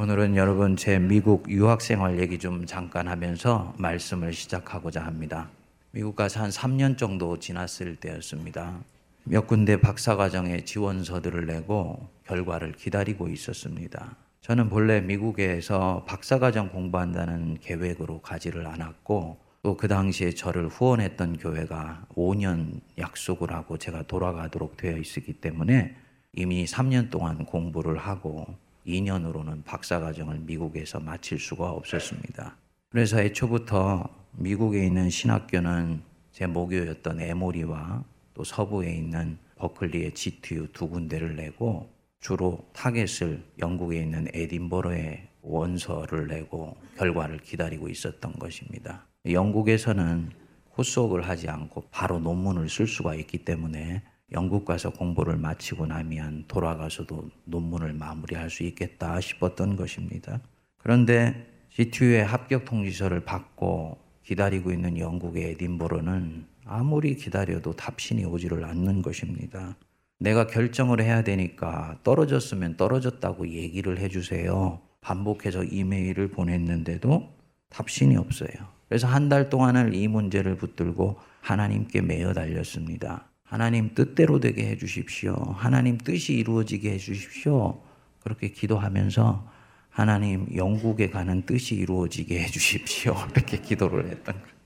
오늘은 여러분 제 미국 유학 생활 얘기 좀 잠깐 하면서 말씀을 시작하고자 합니다. 미국 가서 한 3년 정도 지났을 때였습니다. 몇 군데 박사과정에 지원서들을 내고 결과를 기다리고 있었습니다. 저는 본래 미국에서 박사과정 공부한다는 계획으로 가지를 않았고 또 그 당시에 저를 후원했던 교회가 5년 약속을 하고 제가 돌아가도록 되어 있었기 때문에 이미 3년 동안 공부를 하고 2년으로는 박사과정을 미국에서 마칠 수가 없었습니다. 그래서 애초부터 미국에 있는 신학교는 제 모교였던 에모리와 또 서부에 있는 버클리의 GTU 두 군데를 내고 주로 타겟을 영국에 있는 에딘버러에 원서를 내고 결과를 기다리고 있었던 것입니다. 영국에서는 coursework을 하지 않고 바로 논문을 쓸 수가 있기 때문에 영국 가서 공부를 마치고 나면 돌아가서도 논문을 마무리할 수 있겠다 싶었던 것입니다. 그런데 GTU의 합격 통지서를 받고 기다리고 있는 영국의 에딘버러는 아무리 기다려도 답신이 오지를 않는 것입니다. 내가 결정을 해야 되니까 떨어졌으면 떨어졌다고 얘기를 해주세요. 반복해서 이메일을 보냈는데도 답신이 없어요. 그래서 한 달 동안을 이 문제를 붙들고 하나님께 매어 달렸습니다. 하나님 뜻대로 되게 해 주십시오. 하나님 뜻이 이루어지게 해 주십시오. 그렇게 기도하면서 하나님 영국에 가는 뜻이 이루어지게 해 주십시오. 이렇게 기도를 했던 거예요.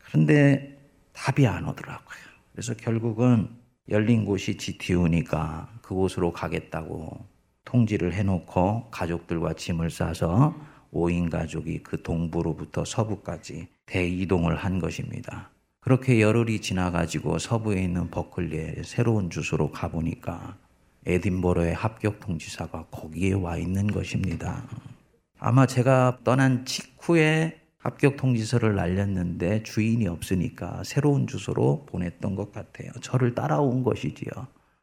그런데 답이 안 오더라고요. 그래서 결국은 열린 곳이 GTU니까 그곳으로 가겠다고 통지를 해놓고 가족들과 짐을 싸서 5인 가족이 그 동부로부터 서부까지 대이동을 한 것입니다. 그렇게 열흘이 지나가지고 서부에 있는 버클리의 새로운 주소로 가보니까 에딘버러의 합격 통지사가 거기에 와 있는 것입니다. 아마 제가 떠난 직후에 합격 통지서를 날렸는데 주인이 없으니까 새로운 주소로 보냈던 것 같아요. 저를 따라온 것이지요.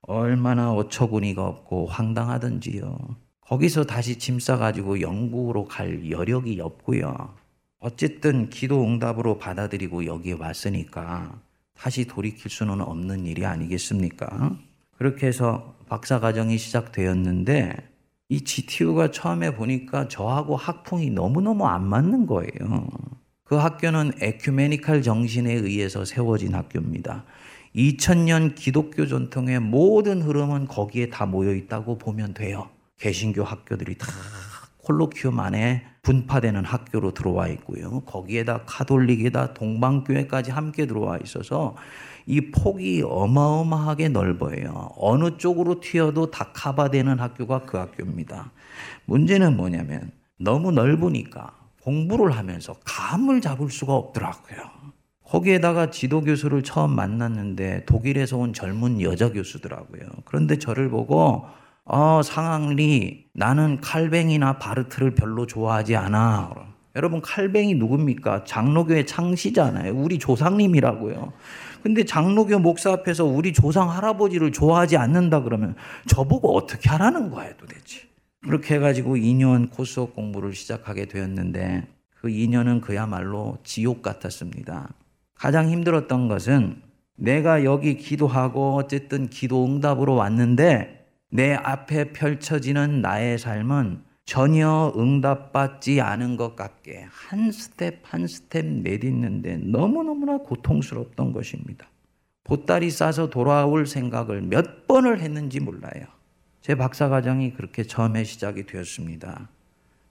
얼마나 어처구니가 없고 황당하던지요. 거기서 다시 짐 싸가지고 영국으로 갈 여력이 없고요. 어쨌든 기도 응답으로 받아들이고 여기에 왔으니까 다시 돌이킬 수는 없는 일이 아니겠습니까? 그렇게 해서 박사 과정이 시작되었는데 이 GTU가 처음에 보니까 저하고 학풍이 너무너무 안 맞는 거예요. 그 학교는 에큐메니칼 정신에 의해서 세워진 학교입니다. 2000년 기독교 전통의 모든 흐름은 거기에 다 모여 있다고 보면 돼요. 개신교 학교들이 다 콜로키움 안에 분파되는 학교로 들어와 있고요. 거기에다 카톨릭에다 동방교회까지 함께 들어와 있어서 이 폭이 어마어마하게 넓어요. 어느 쪽으로 튀어도 다 커버되는 학교가 그 학교입니다. 문제는 뭐냐면 너무 넓으니까 공부를 하면서 감을 잡을 수가 없더라고요. 거기에다가 지도 교수를 처음 만났는데 독일에서 온 젊은 여자 교수더라고요. 그런데 저를 보고 어, 상황리 나는 칼뱅이나 바르트를 별로 좋아하지 않아. 여러분 칼뱅이 누굽니까? 장로교의 창시잖아요. 우리 조상님이라고요. 근데 장로교 목사 앞에서 우리 조상 할아버지를 좋아하지 않는다 그러면 저보고 어떻게 하라는 거예요, 도대체. 그렇게 해가지고 2년 coursework 공부를 시작하게 되었는데 그 2년은 그야말로 지옥 같았습니다. 가장 힘들었던 것은 내가 여기 기도하고 어쨌든 기도 응답으로 왔는데 내 앞에 펼쳐지는 나의 삶은 전혀 응답받지 않은 것 같게 한 스텝 한 스텝 내딛는데 너무너무나 고통스럽던 것입니다. 보따리 싸서 돌아올 생각을 몇 번을 했는지 몰라요. 제 박사과정이 그렇게 처음에 시작이 되었습니다.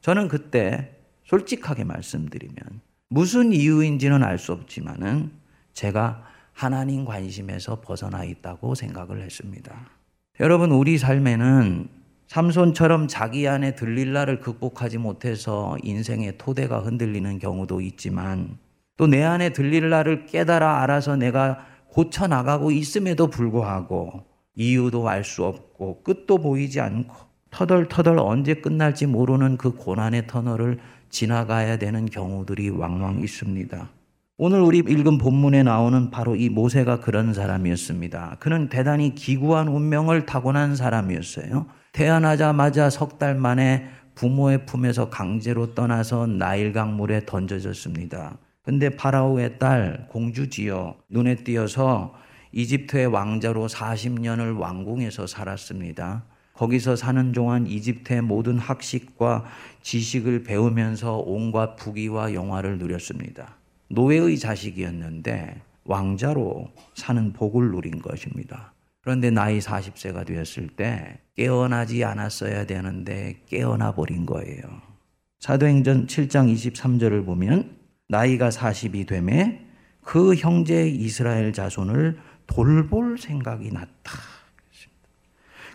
저는 그때 솔직하게 말씀드리면 무슨 이유인지는 알 수 없지만은 제가 하나님 관심에서 벗어나 있다고 생각을 했습니다. 여러분, 우리 삶에는 삼손처럼 자기 안에 들릴라를 극복하지 못해서 인생의 토대가 흔들리는 경우도 있지만 또 내 안에 들릴라를 깨달아 알아서 내가 고쳐나가고 있음에도 불구하고 이유도 알 수 없고 끝도 보이지 않고 터덜터덜 언제 끝날지 모르는 그 고난의 터널을 지나가야 되는 경우들이 왕왕 있습니다. 오늘 우리 읽은 본문에 나오는 바로 이 모세가 그런 사람이었습니다. 그는 대단히 기구한 운명을 타고난 사람이었어요. 태어나자마자 석 달 만에 부모의 품에서 강제로 떠나서 나일 강물에 던져졌습니다. 근데 파라오의 딸 공주지요 눈에 띄어서 이집트의 왕자로 40년을 왕궁에서 살았습니다. 거기서 사는 동안 이집트의 모든 학식과 지식을 배우면서 온갖 부귀와 영화를 누렸습니다. 노예의 자식이었는데 왕자로 사는 복을 누린 것입니다. 그런데 나이 40세가 되었을 때 깨어나지 않았어야 되는데 깨어나 버린 거예요. 사도행전 7장 23절을 보면 나이가 40이 되매 그 형제 이스라엘 자손을 돌볼 생각이 났다.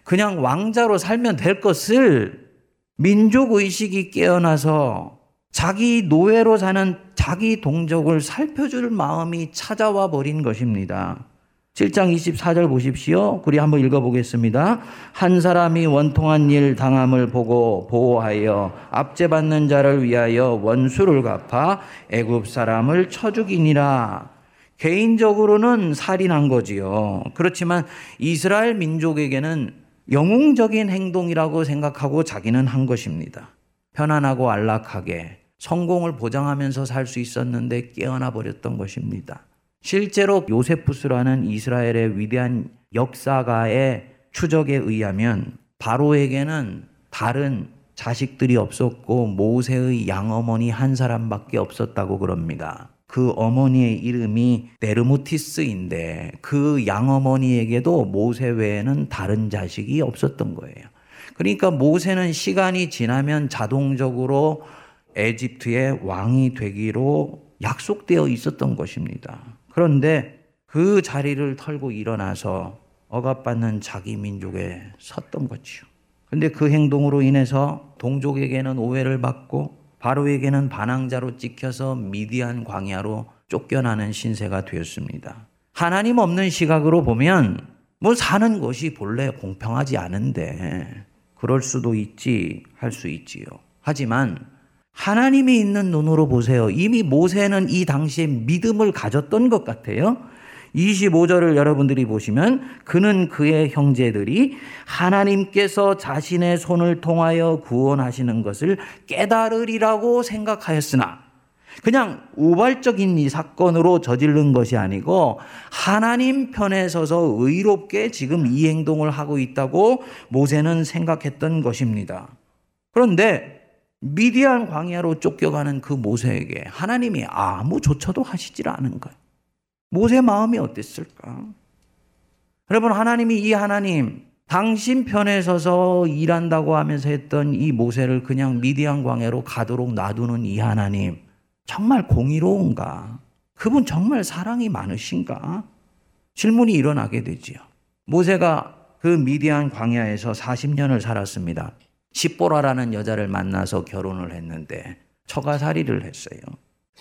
그냥 왕자로 살면 될 것을 민족 의식이 깨어나서 자기 노예로 사는 자기 동족을 살펴줄 마음이 찾아와 버린 것입니다. 7장 24절 보십시오. 우리 한번 읽어보겠습니다. 한 사람이 원통한 일 당함을 보고 보호하여 압제받는 자를 위하여 원수를 갚아 애굽 사람을 쳐 죽이니라. 개인적으로는 살인한 거지요. 그렇지만 이스라엘 민족에게는 영웅적인 행동이라고 생각하고 자기는 한 것입니다. 편안하고 안락하게 성공을 보장하면서 살 수 있었는데 깨어나 버렸던 것입니다. 실제로 요세푸스라는 이스라엘의 위대한 역사가의 추적에 의하면 바로에게는 다른 자식들이 없었고 모세의 양어머니 한 사람밖에 없었다고 그럽니다. 그 어머니의 이름이 네르무티스인데 그 양어머니에게도 모세 외에는 다른 자식이 없었던 거예요. 그러니까 모세는 시간이 지나면 자동적으로 에집트의 왕이 되기로 약속되어 있었던 것입니다. 그런데 그 자리를 털고 일어나서 억압받는 자기 민족에 섰던 거지요. 근데 그 행동으로 인해서 동족에게는 오해를 받고 바로에게는 반항자로 찍혀서 미디안 광야로 쫓겨나는 신세가 되었습니다. 하나님 없는 시각으로 보면 뭐 사는 것이 본래 공평하지 않은데 그럴 수도 있지 할 수 있지요. 하지만 하나님이 있는 눈으로 보세요. 이미 모세는 이 당시에 믿음을 가졌던 것 같아요. 25절을 여러분들이 보시면 그는 그의 형제들이 하나님께서 자신의 손을 통하여 구원하시는 것을 깨달으리라고 생각하였으나 그냥 우발적인 이 사건으로 저지른 것이 아니고 하나님 편에 서서 의롭게 지금 이 행동을 하고 있다고 모세는 생각했던 것입니다. 그런데 미디안 광야로 쫓겨가는 그 모세에게 하나님이 아무 조처도 하시질 않은 거예요. 모세 마음이 어땠을까? 여러분, 하나님이 이 하나님, 당신 편에 서서 일한다고 하면서 했던 이 모세를 그냥 미디안 광야로 가도록 놔두는 이 하나님, 정말 공의로운가? 그분 정말 사랑이 많으신가? 질문이 일어나게 되지요. 모세가 그 미디안 광야에서 40년을 살았습니다. 십보라라는 여자를 만나서 결혼을 했는데 처가살이를 했어요.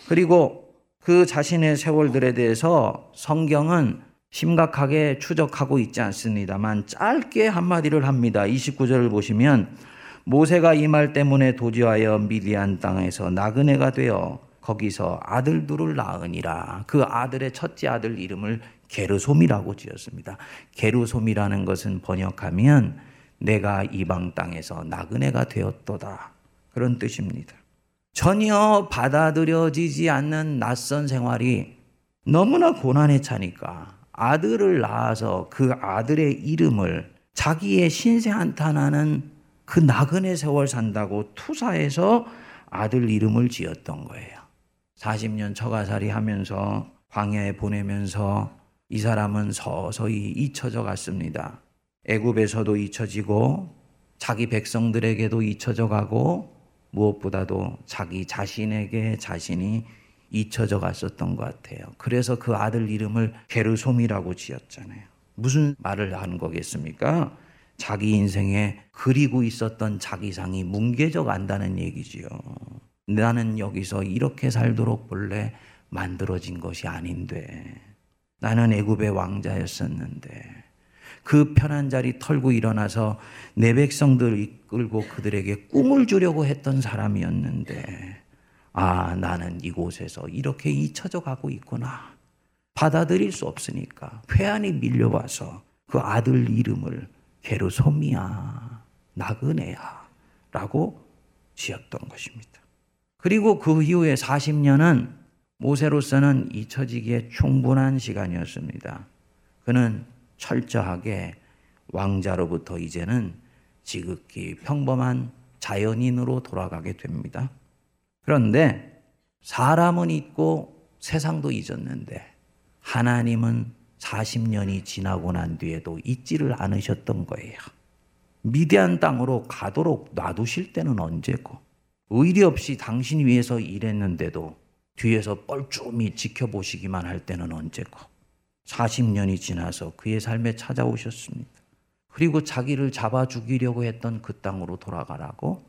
그리고 그 자신의 세월들에 대해서 성경은 심각하게 추적하고 있지 않습니다만 짧게 한마디를 합니다. 29절을 보시면 모세가 이 말 때문에 도지하여 미디안 땅에서 나그네가 되어 거기서 아들 둘을 낳으니라. 그 아들의 첫째 아들 이름을 게르솜이라고 지었습니다. 게르솜이라는 것은 번역하면 내가 이방 땅에서 나그네가 되었도다. 그런 뜻입니다. 전혀 받아들여지지 않는 낯선 생활이 너무나 고난에 차니까 아들을 낳아서 그 아들의 이름을 자기의 신세 한탄하는 그 나그네 세월 산다고 투사해서 아들 이름을 지었던 거예요. 40년 처가살이 하면서 광야에 보내면서 이 사람은 서서히 잊혀져 갔습니다. 애굽에서도 잊혀지고 자기 백성들에게도 잊혀져 가고 무엇보다도 자기 자신에게 자신이 잊혀져 갔었던 것 같아요. 그래서 그 아들 이름을 게르솜이라고 지었잖아요. 무슨 말을 하는 거겠습니까? 자기 인생에 그리고 있었던 자기상이 뭉개져 간다는 얘기지요. 나는 여기서 이렇게 살도록 본래 만들어진 것이 아닌데 나는 애굽의 왕자였었는데 그 편한 자리 털고 일어나서 내 백성들 이끌고 그들에게 꿈을 주려고 했던 사람이었는데 아 나는 이곳에서 이렇게 잊혀져 가고 있구나 받아들일 수 없으니까 회한이 밀려와서 그 아들 이름을 게르솜이야 나그네야 라고 지었던 것입니다. 그리고 그 이후에 40년은 모세로서는 잊혀지기에 충분한 시간이었습니다. 그는 철저하게 왕자로부터 이제는 지극히 평범한 자연인으로 돌아가게 됩니다. 그런데 사람은 있고 세상도 잊었는데 하나님은 40년이 지나고 난 뒤에도 잊지를 않으셨던 거예요. 미대한 땅으로 가도록 놔두실 때는 언제고 의리 없이 당신 위해서 일했는데도 뒤에서 뻘쭘히 지켜보시기만 할 때는 언제고 40년이 지나서 그의 삶에 찾아오셨습니다. 그리고 자기를 잡아 죽이려고 했던 그 땅으로 돌아가라고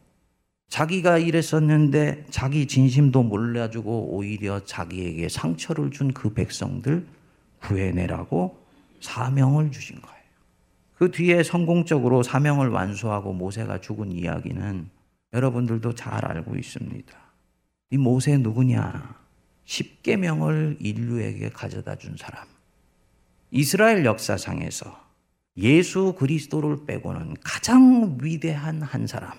자기가 이랬었는데 자기 진심도 몰라주고 오히려 자기에게 상처를 준 그 백성들 구해내라고 사명을 주신 거예요. 그 뒤에 성공적으로 사명을 완수하고 모세가 죽은 이야기는 여러분들도 잘 알고 있습니다. 이 모세 누구냐? 십계명을 인류에게 가져다 준 사람. 이스라엘 역사상에서 예수 그리스도를 빼고는 가장 위대한 한 사람.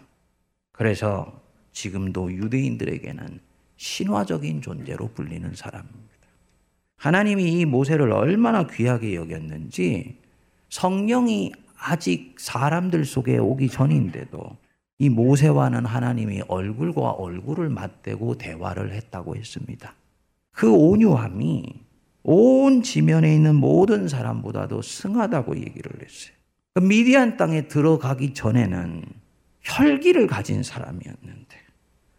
그래서 지금도 유대인들에게는 신화적인 존재로 불리는 사람입니다. 하나님이 이 모세를 얼마나 귀하게 여겼는지 성령이 아직 사람들 속에 오기 전인데도 이 모세와는 하나님이 얼굴과 얼굴을 맞대고 대화를 했다고 했습니다. 그 온유함이 온 지면에 있는 모든 사람보다도 승하다고 얘기를 했어요. 그 미디안 땅에 들어가기 전에는 혈기를 가진 사람이었는데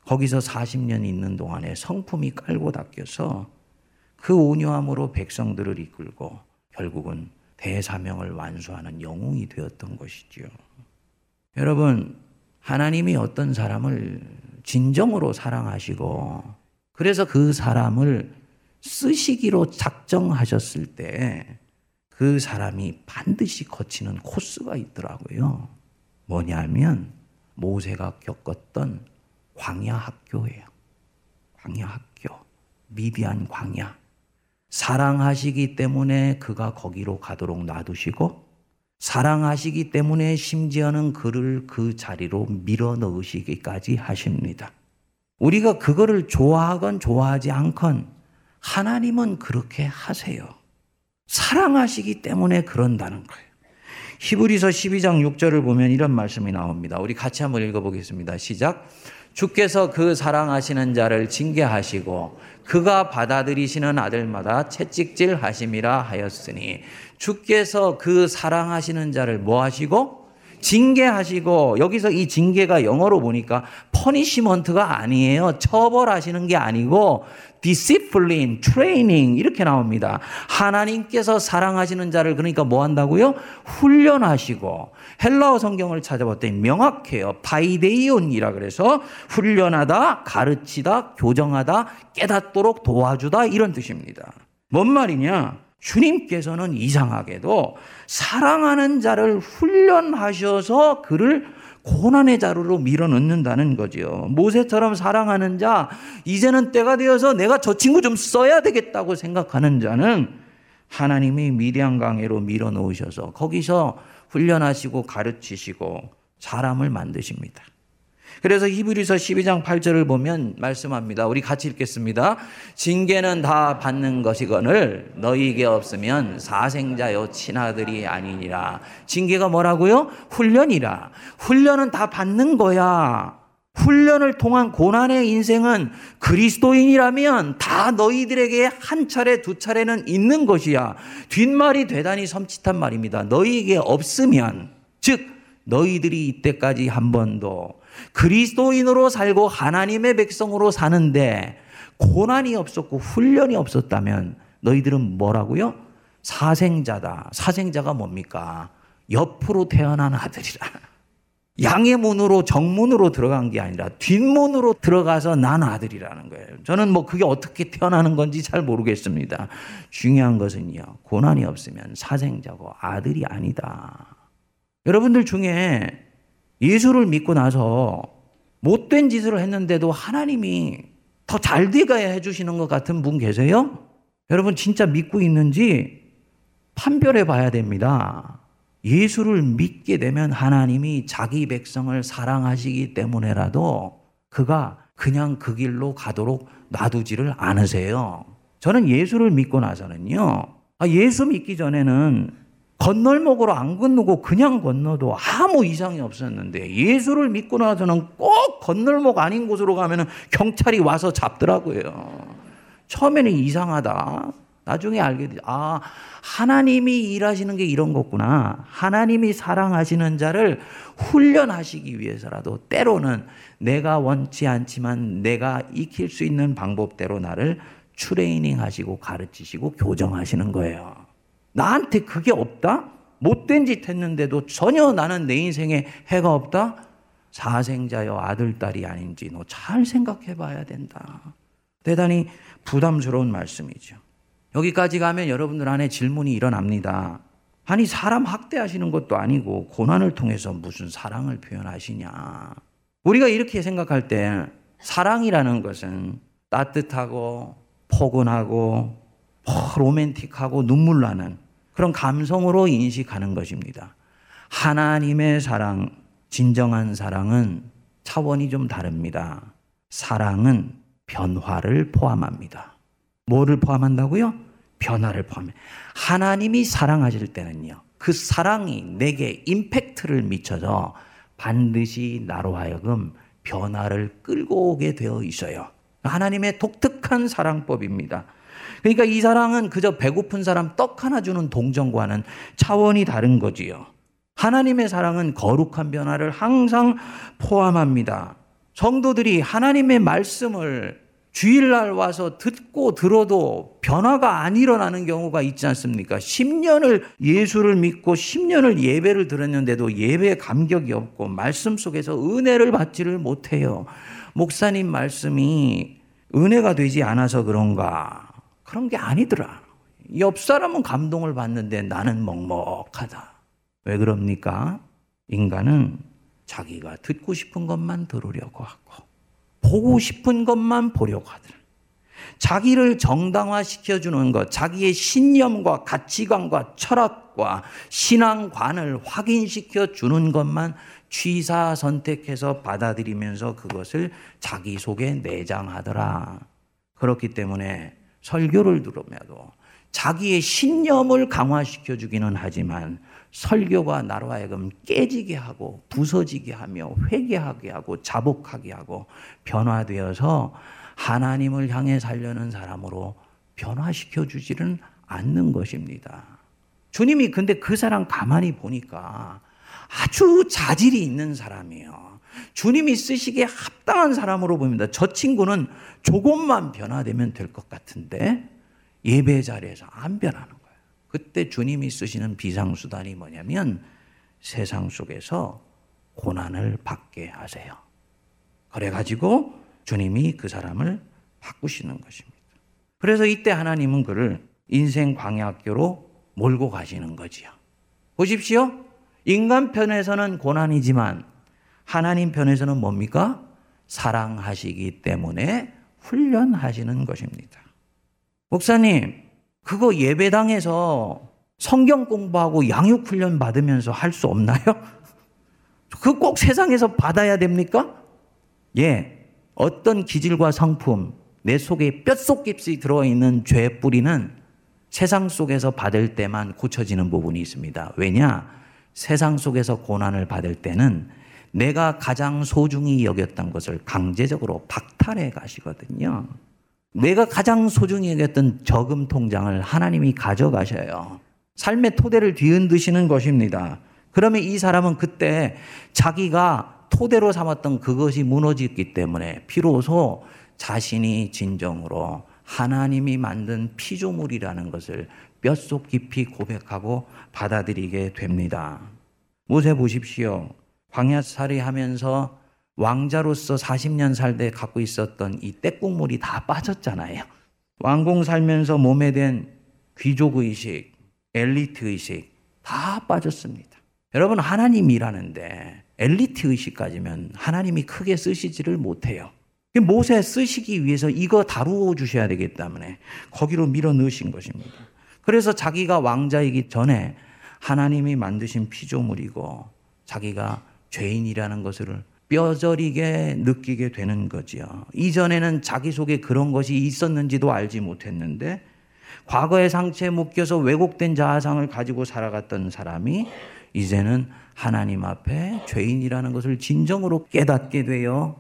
거기서 40년 있는 동안에 성품이 깔고 닦여서 그 온유함으로 백성들을 이끌고 결국은 대사명을 완수하는 영웅이 되었던 것이지요. 여러분, 하나님이 어떤 사람을 진정으로 사랑하시고 그래서 그 사람을 쓰시기로 작정하셨을 때 그 사람이 반드시 거치는 코스가 있더라고요. 뭐냐면 모세가 겪었던 광야 학교예요. 광야 학교. 미디안 광야. 사랑하시기 때문에 그가 거기로 가도록 놔두시고 사랑하시기 때문에 심지어는 그를 그 자리로 밀어 넣으시기까지 하십니다. 우리가 그거를 좋아하건 좋아하지 않건 하나님은 그렇게 하세요. 사랑하시기 때문에 그런다는 거예요. 히브리서 12장 6절을 보면 이런 말씀이 나옵니다. 우리 같이 한번 읽어보겠습니다. 시작. 주께서 그 사랑하시는 자를 징계하시고 그가 받아들이시는 아들마다 채찍질 하심이라 하였으니 주께서 그 사랑하시는 자를 뭐 하시고 징계하시고 여기서 이 징계가 영어로 보니까 punishment가 아니에요. 처벌하시는 게 아니고 discipline, training 이렇게 나옵니다. 하나님께서 사랑하시는 자를 그러니까 뭐 한다고요? 훈련하시고 헬라어 성경을 찾아봤더니 명확해요. 바이데이온이라 그래서 훈련하다, 가르치다, 교정하다, 깨닫도록 도와주다 이런 뜻입니다. 뭔 말이냐? 주님께서는 이상하게도 사랑하는 자를 훈련하셔서 그를 고난의 자루로 밀어 넣는다는 거죠. 모세처럼 사랑하는 자, 이제는 때가 되어서 내가 저 친구 좀 써야 되겠다고 생각하는 자는 하나님이 미디안 강해로 밀어 넣으셔서 거기서 훈련하시고 가르치시고 사람을 만드십니다. 그래서 히브리서 12장 8절을 보면 말씀합니다. 우리 같이 읽겠습니다. 징계는 다 받는 것이거늘 너희에게 없으면 사생자요 친아들이 아니니라. 징계가 뭐라고요? 훈련이라. 훈련은 다 받는 거야. 훈련을 통한 고난의 인생은 그리스도인이라면 다 너희들에게 한 차례 두 차례는 있는 것이야. 뒷말이 대단히 섬찟한 말입니다. 너희에게 없으면 즉 너희들이 이때까지 한 번도 그리스도인으로 살고 하나님의 백성으로 사는데 고난이 없었고 훈련이 없었다면 너희들은 뭐라고요? 사생자다. 사생자가 뭡니까? 옆으로 태어난 아들이라. 양의 문으로 정문으로 들어간 게 아니라 뒷문으로 들어가서 난 아들이라는 거예요. 저는 뭐 그게 어떻게 태어나는 건지 잘 모르겠습니다. 중요한 것은요. 고난이 없으면 사생자고 아들이 아니다. 여러분들 중에 예수를 믿고 나서 못된 짓을 했는데도 하나님이 더 잘 되게 해주시는 것 같은 분 계세요? 여러분 진짜 믿고 있는지 판별해 봐야 됩니다. 예수를 믿게 되면 하나님이 자기 백성을 사랑하시기 때문에라도 그가 그냥 그 길로 가도록 놔두지를 않으세요. 저는 예수를 믿고 나서는요. 아, 예수 믿기 전에는 건널목으로 안 건너고 그냥 건너도 아무 이상이 없었는데 예수를 믿고 나서는 꼭 건널목 아닌 곳으로 가면은 경찰이 와서 잡더라고요. 처음에는 이상하다. 나중에 알게 돼. 아, 하나님이 일하시는 게 이런 거구나. 하나님이 사랑하시는 자를 훈련하시기 위해서라도 때로는 내가 원치 않지만 내가 익힐 수 있는 방법대로 나를 트레이닝 하시고 가르치시고 교정하시는 거예요. 나한테 그게 없다? 못된 짓 했는데도 전혀 나는 내 인생에 해가 없다? 사생자여 아들, 딸이 아닌지 너 잘 생각해 봐야 된다. 대단히 부담스러운 말씀이죠. 여기까지 가면 여러분들 안에 질문이 일어납니다. 아니, 사람 학대하시는 것도 아니고 고난을 통해서 무슨 사랑을 표현하시냐. 우리가 이렇게 생각할 때 사랑이라는 것은 따뜻하고 포근하고 로맨틱하고 눈물 나는 그런 감성으로 인식하는 것입니다. 하나님의 사랑, 진정한 사랑은 차원이 좀 다릅니다. 사랑은 변화를 포함합니다. 뭐를 포함한다고요? 변화를 포함해. 하나님이 사랑하실 때는요. 그 사랑이 내게 임팩트를 미쳐서 반드시 나로 하여금 변화를 끌고 오게 되어 있어요. 하나님의 독특한 사랑법입니다. 그러니까 이 사랑은 그저 배고픈 사람 떡 하나 주는 동정과는 차원이 다른 거지요. 하나님의 사랑은 거룩한 변화를 항상 포함합니다. 성도들이 하나님의 말씀을 주일날 와서 듣고 들어도 변화가 안 일어나는 경우가 있지 않습니까? 10년을 예수를 믿고 10년을 예배를 들었는데도 예배에 감격이 없고 말씀 속에서 은혜를 받지를 못해요. 목사님 말씀이 은혜가 되지 않아서 그런가? 그런 게 아니더라. 옆 사람은 감동을 받는데 나는 먹먹하다. 왜 그럽니까? 인간은 자기가 듣고 싶은 것만 들으려고 하고 보고 싶은 것만 보려고 하더라. 자기를 정당화시켜 주는 것, 자기의 신념과 가치관과 철학과 신앙관을 확인시켜 주는 것만 취사 선택해서 받아들이면서 그것을 자기 속에 내장하더라. 그렇기 때문에 설교를 들으며도 자기의 신념을 강화시켜 주기는 하지만 설교가 나로 하여금 깨지게 하고 부서지게 하며 회개하게 하고 자복하게 하고 변화되어서 하나님을 향해 살려는 사람으로 변화시켜 주지는 않는 것입니다. 주님이 근데 그 사람 가만히 보니까 아주 자질이 있는 사람이에요. 주님이 쓰시기에 합당한 사람으로 보입니다. 저 친구는 조금만 변화되면 될 것 같은데 예배 자리에서 안 변하는 거예요. 그때 주님이 쓰시는 비상수단이 뭐냐면 세상 속에서 고난을 받게 하세요. 그래가지고 주님이 그 사람을 바꾸시는 것입니다. 그래서 이때 하나님은 그를 인생 광야학교로 몰고 가시는 거지요. 보십시오. 인간 편에서는 고난이지만 하나님 편에서는 뭡니까? 사랑하시기 때문에 훈련하시는 것입니다. 목사님, 그거 예배당에서 성경 공부하고 양육 훈련 받으면서 할 수 없나요? 그 꼭 세상에서 받아야 됩니까? 예. 어떤 기질과 성품, 내 속에 뼛속 깊이 들어있는 죄 뿌리는 세상 속에서 받을 때만 고쳐지는 부분이 있습니다. 왜냐? 세상 속에서 고난을 받을 때는 내가 가장 소중히 여겼던 것을 강제적으로 박탈해 가시거든요. 내가 가장 소중히 여겼던 저금 통장을 하나님이 가져가셔요. 삶의 토대를 뒤흔드시는 것입니다. 그러면 이 사람은 그때 자기가 토대로 삼았던 그것이 무너졌기 때문에 비로소 자신이 진정으로 하나님이 만든 피조물이라는 것을 뼛속 깊이 고백하고 받아들이게 됩니다. 모세 보십시오. 광야살이 하면서 왕자로서 40년 살때 갖고 있었던 이 때국물이 다 빠졌잖아요. 왕궁 살면서 몸에 된 귀족 의식, 엘리트 의식 다 빠졌습니다. 여러분 하나님 일하는데 엘리트 의식 까지면 하나님이 크게 쓰시지를 못해요. 모세 쓰시기 위해서 이거 다루어 주셔야 되기 때문에 거기로 밀어 넣으신 것입니다. 그래서 자기가 왕자이기 전에 하나님이 만드신 피조물이고 자기가 죄인이라는 것을 뼈저리게 느끼게 되는 거지요. 이전에는 자기 속에 그런 것이 있었는지도 알지 못했는데 과거의 상처에 묶여서 왜곡된 자아상을 가지고 살아갔던 사람이 이제는 하나님 앞에 죄인이라는 것을 진정으로 깨닫게 돼요.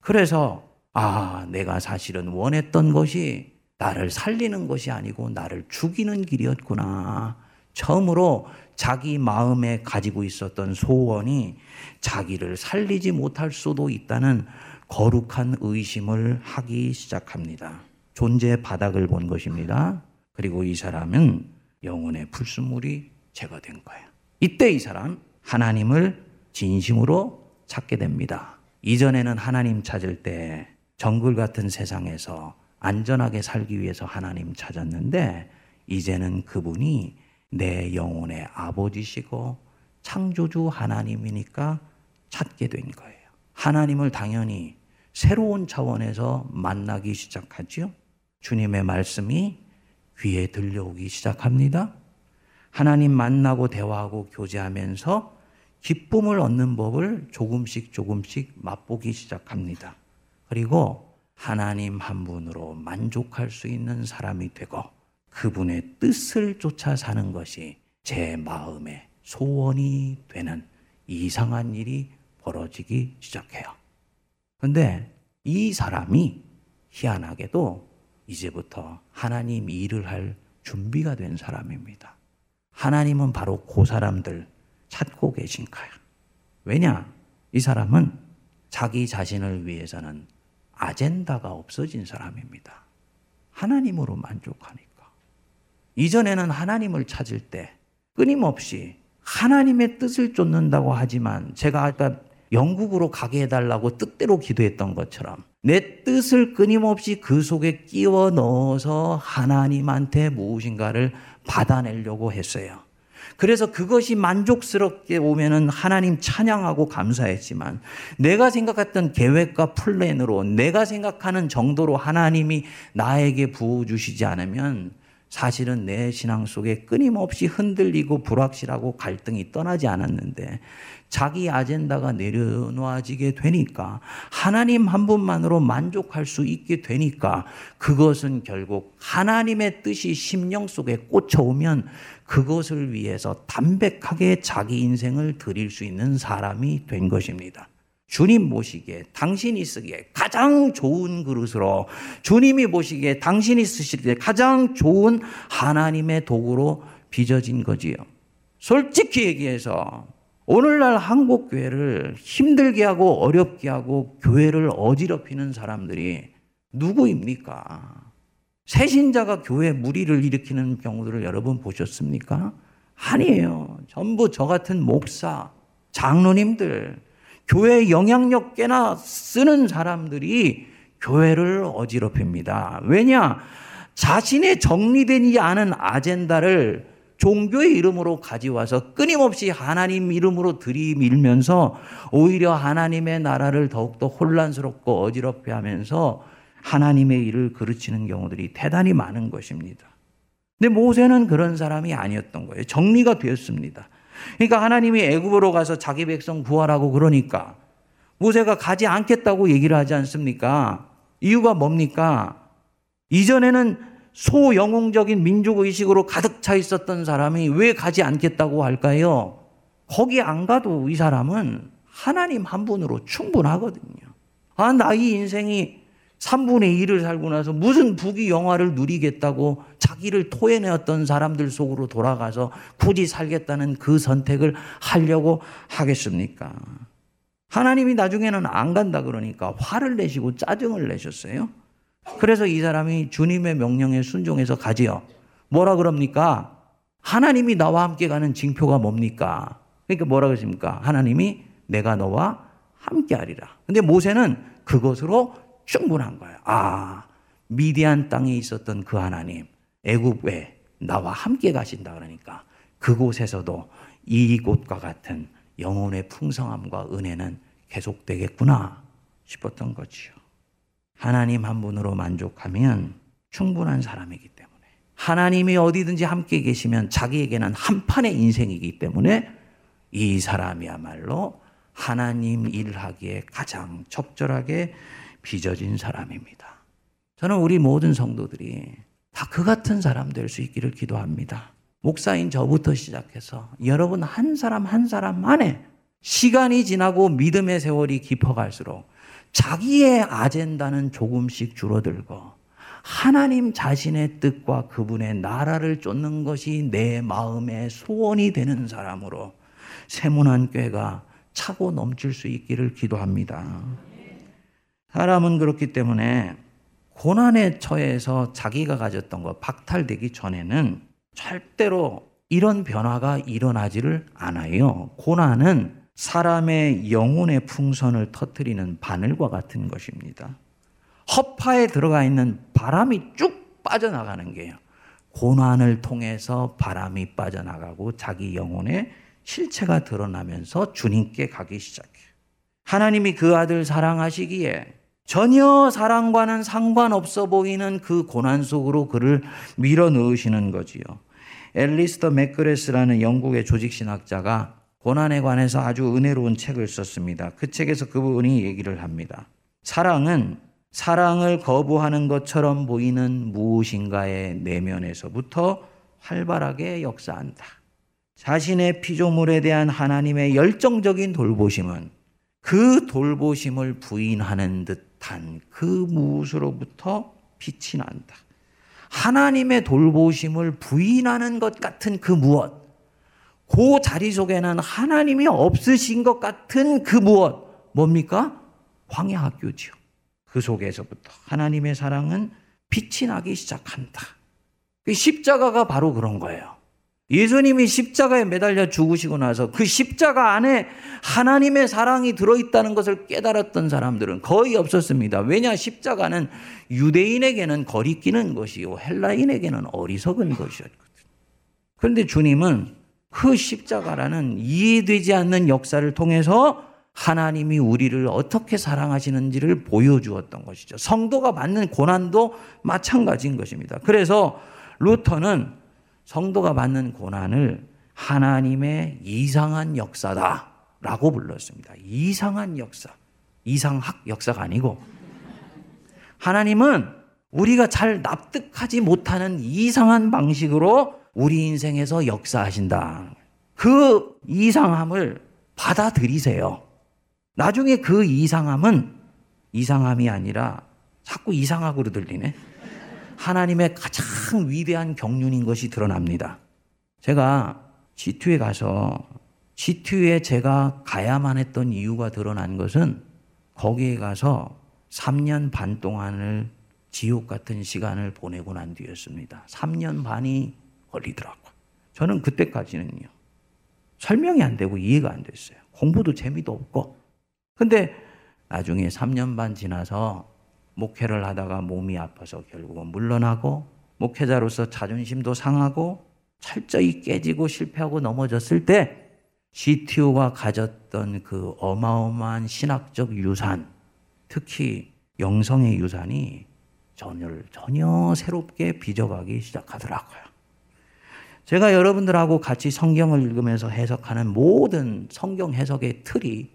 그래서 아, 내가 사실은 원했던 것이 나를 살리는 것이 아니고 나를 죽이는 길이었구나. 처음으로 자기 마음에 가지고 있었던 소원이 자기를 살리지 못할 수도 있다는 거룩한 의심을 하기 시작합니다. 존재의 바닥을 본 것입니다. 그리고 이 사람은 영혼의 불순물이 제거된 거예요. 이때 이 사람 하나님을 진심으로 찾게 됩니다. 이전에는 하나님 찾을 때 정글 같은 세상에서 안전하게 살기 위해서 하나님 찾았는데 이제는 그분이 내 영혼의 아버지시고 창조주 하나님이니까 찾게 된 거예요. 하나님을 당연히 새로운 차원에서 만나기 시작하죠. 주님의 말씀이 귀에 들려오기 시작합니다. 하나님 만나고 대화하고 교제하면서 기쁨을 얻는 법을 조금씩 조금씩 맛보기 시작합니다. 그리고 하나님 한 분으로 만족할 수 있는 사람이 되고 그분의 뜻을 쫓아 사는 것이 제 마음의 소원이 되는 이상한 일이 벌어지기 시작해요. 근데 이 사람이 희한하게도 이제부터 하나님 일을 할 준비가 된 사람입니다. 하나님은 바로 그 사람들 찾고 계신 거야. 왜냐? 이 사람은 자기 자신을 위해서는 아젠다가 없어진 사람입니다. 하나님으로 만족하니까. 이전에는 하나님을 찾을 때 끊임없이 하나님의 뜻을 쫓는다고 하지만 제가 아까 영국으로 가게 해달라고 뜻대로 기도했던 것처럼 내 뜻을 끊임없이 그 속에 끼워 넣어서 하나님한테 무엇인가를 받아내려고 했어요. 그래서 그것이 만족스럽게 오면은 하나님 찬양하고 감사했지만 내가 생각했던 계획과 플랜으로 내가 생각하는 정도로 하나님이 나에게 부어주시지 않으면 사실은 내 신앙 속에 끊임없이 흔들리고 불확실하고 갈등이 떠나지 않았는데 자기 아젠다가 내려놓아지게 되니까 하나님 한 분만으로 만족할 수 있게 되니까 그것은 결국 하나님의 뜻이 심령 속에 꽂혀오면 그것을 위해서 담백하게 자기 인생을 드릴 수 있는 사람이 된 것입니다. 주님 보시기에 당신이 쓰기에 가장 좋은 그릇으로 주님이 보시기에 당신이 쓰실 때 가장 좋은 하나님의 도구로 빚어진 거지요. 솔직히 얘기해서 오늘날 한국 교회를 힘들게 하고 어렵게 하고 교회를 어지럽히는 사람들이 누구입니까? 새신자가 교회 무리를 일으키는 경우들을 여러분 보셨습니까? 아니에요. 전부 저 같은 목사, 장로님들, 교회 영향력 꽤나 쓰는 사람들이 교회를 어지럽힙니다. 왜냐? 자신의 정리되지 않은 아젠다를 종교의 이름으로 가져와서 끊임없이 하나님 이름으로 들이밀면서 오히려 하나님의 나라를 더욱더 혼란스럽고 어지럽게 하면서 하나님의 일을 그르치는 경우들이 대단히 많은 것입니다. 근데 모세는 그런 사람이 아니었던 거예요. 정리가 되었습니다. 그러니까 하나님이 애굽으로 가서 자기 백성 구하라고 그러니까 모세가 가지 않겠다고 얘기를 하지 않습니까? 이유가 뭡니까? 이전에는 소영웅적인 민족 의식으로 가득 차 있었던 사람이 왜 가지 않겠다고 할까요? 거기 안 가도 이 사람은 하나님 한 분으로 충분하거든요. 아, 나 이 인생이 3분의 1을 살고 나서 무슨 부귀 영화를 누리겠다고 자기를 토해내었던 사람들 속으로 돌아가서 굳이 살겠다는 그 선택을 하려고 하겠습니까? 하나님이 나중에는 안 간다 그러니까 화를 내시고 짜증을 내셨어요. 그래서 이 사람이 주님의 명령에 순종해서 가지요. 뭐라 그럽니까? 하나님이 나와 함께 가는 징표가 뭡니까? 그러니까 뭐라 그러십니까? 하나님이 내가 너와 함께 하리라. 근데 모세는 그것으로 충분한 거예요. 아, 미디안 땅에 있었던 그 하나님, 애굽에 나와 함께 가신다 그러니까 그곳에서도 이곳과 같은 영혼의 풍성함과 은혜는 계속되겠구나 싶었던 거지요. 하나님 한 분으로 만족하면 충분한 사람이기 때문에 하나님이 어디든지 함께 계시면 자기에게는 한 판의 인생이기 때문에 이 사람이야말로 하나님 일하기에 가장 적절하게 빚어진 사람입니다. 저는 우리 모든 성도들이 다 그 같은 사람 될 수 있기를 기도합니다. 목사인 저부터 시작해서 여러분 한 사람 한 사람 안에 시간이 지나고 믿음의 세월이 깊어갈수록 자기의 아젠다는 조금씩 줄어들고 하나님 자신의 뜻과 그분의 나라를 쫓는 것이 내 마음의 소원이 되는 사람으로 세문안 꾀가 차고 넘칠 수 있기를 기도합니다. 사람은 그렇기 때문에 고난에 처해서 자기가 가졌던 것 박탈되기 전에는 절대로 이런 변화가 일어나지를 않아요. 고난은 사람의 영혼의 풍선을 터트리는 바늘과 같은 것입니다. 허파에 들어가 있는 바람이 쭉 빠져나가는 게요. 고난을 통해서 바람이 빠져나가고 자기 영혼의 실체가 드러나면서 주님께 가기 시작해요. 하나님이 그 아들 사랑하시기에 전혀 사랑과는 상관없어 보이는 그 고난 속으로 그를 밀어 넣으시는 거지요. 엘리스터 맥그레스라는 영국의 조직신학자가 고난에 관해서 아주 은혜로운 책을 썼습니다. 그 책에서 그분이 얘기를 합니다. 사랑은 사랑을 거부하는 것처럼 보이는 무엇인가의 내면에서부터 활발하게 역사한다. 자신의 피조물에 대한 하나님의 열정적인 돌보심은 그 돌보심을 부인하는 듯한 그 무엇으로부터 빛이 난다. 하나님의 돌보심을 부인하는 것 같은 그 무엇, 그 자리 속에는 하나님이 없으신 것 같은 그 무엇, 뭡니까? 황야 학교지요. 그 속에서부터 하나님의 사랑은 빛이 나기 시작한다. 그 십자가가 바로 그런 거예요. 예수님이 십자가에 매달려 죽으시고 나서 그 십자가 안에 하나님의 사랑이 들어있다는 것을 깨달았던 사람들은 거의 없었습니다. 왜냐? 십자가는 유대인에게는 거리끼는 것이요. 헬라인에게는 어리석은 것이었거든요. 그런데 주님은 그 십자가라는 이해되지 않는 역사를 통해서 하나님이 우리를 어떻게 사랑하시는지를 보여주었던 것이죠. 성도가 받는 고난도 마찬가지인 것입니다. 그래서 루터는 성도가 받는 고난을 하나님의 이상한 역사다라고 불렀습니다. 이상한 역사. 이상학 역사가 아니고 하나님은 우리가 잘 납득하지 못하는 이상한 방식으로 우리 인생에서 역사하신다. 그 이상함을 받아들이세요. 나중에 그 이상함은 이상함이 아니라 자꾸 이상학으로 들리네. 하나님의 가장 위대한 경륜인 것이 드러납니다. 제가 G2에 가서 G2에 제가 가야만 했던 이유가 드러난 것은 거기에 가서 3년 반 동안을 지옥 같은 시간을 보내고 난 뒤였습니다. 3년 반이 걸리더라고요. 저는 그때까지는요. 설명이 안 되고 이해가 안 됐어요. 공부도 재미도 없고. 근데 나중에 3년 반 지나서 목회를 하다가 몸이 아파서 결국은 물러나고 목회자로서 자존심도 상하고 철저히 깨지고 실패하고 넘어졌을 때 GTO가 가졌던 그 어마어마한 신학적 유산, 특히 영성의 유산이 전혀, 전혀 새롭게 빚어가기 시작하더라고요. 제가 여러분들하고 같이 성경을 읽으면서 해석하는 모든 성경 해석의 틀이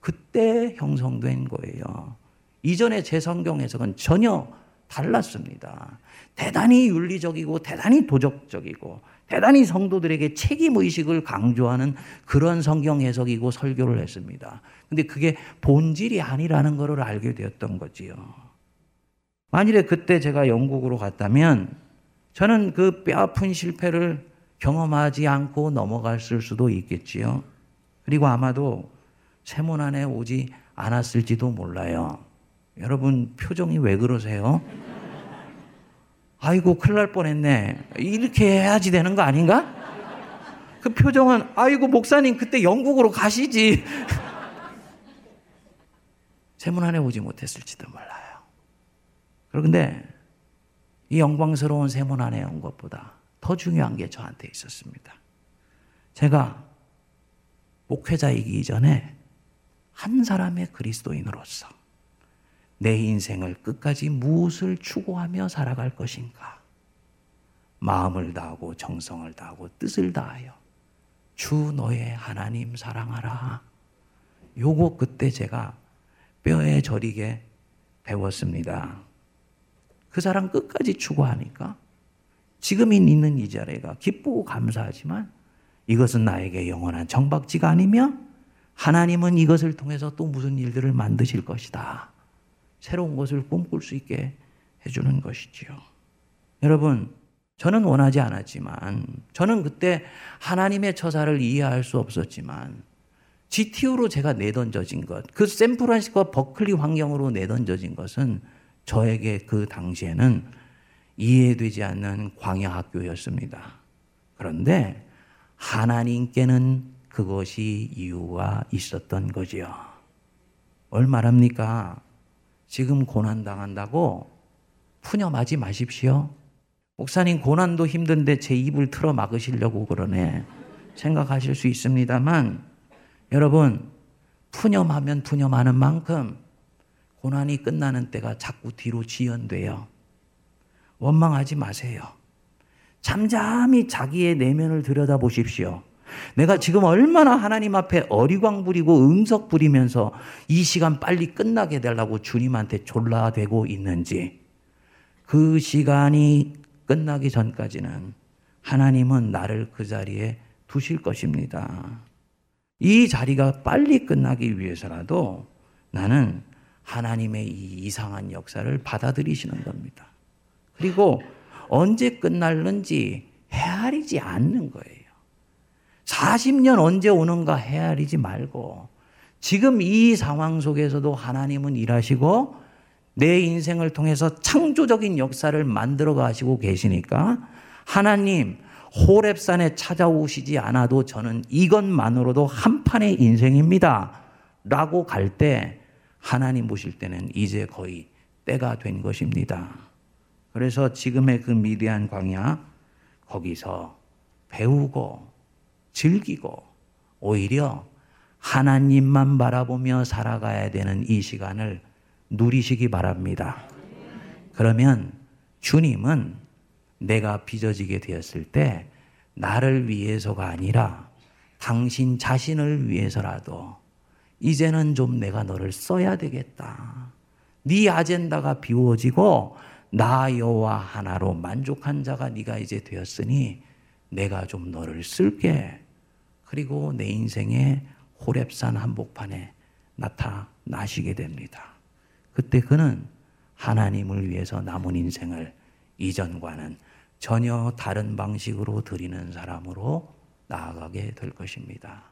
그때 형성된 거예요. 이전에 제 성경 해석은 전혀 달랐습니다. 대단히 윤리적이고 대단히 도덕적이고 대단히 성도들에게 책임 의식을 강조하는 그런 성경 해석이고 설교를 했습니다. 근데 그게 본질이 아니라는 것을 알게 되었던 거지요. 만일에 그때 제가 영국으로 갔다면 저는 그 뼈아픈 실패를 경험하지 않고 넘어갔을 수도 있겠지요. 그리고 아마도 세문 안에 오지 않았을지도 몰라요. 여러분 표정이 왜 그러세요? 아이고 큰일 날 뻔했네. 이렇게 해야지 되는 거 아닌가? 그 표정은 아이고 목사님 그때 영국으로 가시지. 세문 안에 오지 못했을지도 몰라요. 그런데 이 영광스러운 세문 안에 온 것보다 더 중요한 게 저한테 있었습니다. 제가 목회자이기 전에 한 사람의 그리스도인으로서 내 인생을 끝까지 무엇을 추구하며 살아갈 것인가? 마음을 다하고 정성을 다하고 뜻을 다하여 주 너의 하나님 사랑하라. 요거 그때 제가 뼈에 저리게 배웠습니다. 그 사람 끝까지 추구하니까 지금 있는 이 자리가 기쁘고 감사하지만 이것은 나에게 영원한 정박지가 아니며 하나님은 이것을 통해서 또 무슨 일들을 만드실 것이다. 새로운 것을 꿈꿀 수 있게 해주는 것이지요. 여러분, 저는 원하지 않았지만, 저는 그때 하나님의 처사를 이해할 수 없었지만, GTU로 제가 내던져진 것, 그 샌프란시스코 버클리 환경으로 내던져진 것은 저에게 그 당시에는 이해되지 않는 광야 학교였습니다. 그런데 하나님께는 그것이 이유가 있었던 거지요. 뭘 말합니까? 지금 고난당한다고 푸념하지 마십시오. 목사님, 고난도 힘든데 제 입을 틀어 막으시려고 그러네. 생각하실 수 있습니다만, 여러분, 푸념하면 푸념하는 만큼 고난이 끝나는 때가 자꾸 뒤로 지연돼요. 원망하지 마세요. 잠잠히 자기의 내면을 들여다보십시오. 내가 지금 얼마나 하나님 앞에 어리광 부리고 응석 부리면서 이 시간 빨리 끝나게 되려고 주님한테 졸라대고 있는지 그 시간이 끝나기 전까지는 하나님은 나를 그 자리에 두실 것입니다. 이 자리가 빨리 끝나기 위해서라도 나는 하나님의 이 이상한 역사를 받아들이시는 겁니다. 그리고 언제 끝날는지 헤아리지 않는 거예요. 40년 언제 오는가 헤아리지 말고 지금 이 상황 속에서도 하나님은 일하시고 내 인생을 통해서 창조적인 역사를 만들어 가시고 계시니까 하나님 호랩산에 찾아오시지 않아도 저는 이것만으로도 한 판의 인생입니다. 라고 갈 때 하나님 보실 때는 이제 거의 때가 된 것입니다. 그래서 지금의 그 미대한 광야 거기서 배우고 즐기고 오히려 하나님만 바라보며 살아가야 되는 이 시간을 누리시기 바랍니다. 그러면 주님은 내가 빚어지게 되었을 때 나를 위해서가 아니라 당신 자신을 위해서라도 이제는 좀 내가 너를 써야 되겠다. 네 아젠다가 비워지고 나 여호와 하나로 만족한 자가 네가 이제 되었으니 내가 좀 너를 쓸게. 그리고 내 인생의 호랩산 한복판에 나타나시게 됩니다. 그때 그는 하나님을 위해서 남은 인생을 이전과는 전혀 다른 방식으로 드리는 사람으로 나아가게 될 것입니다.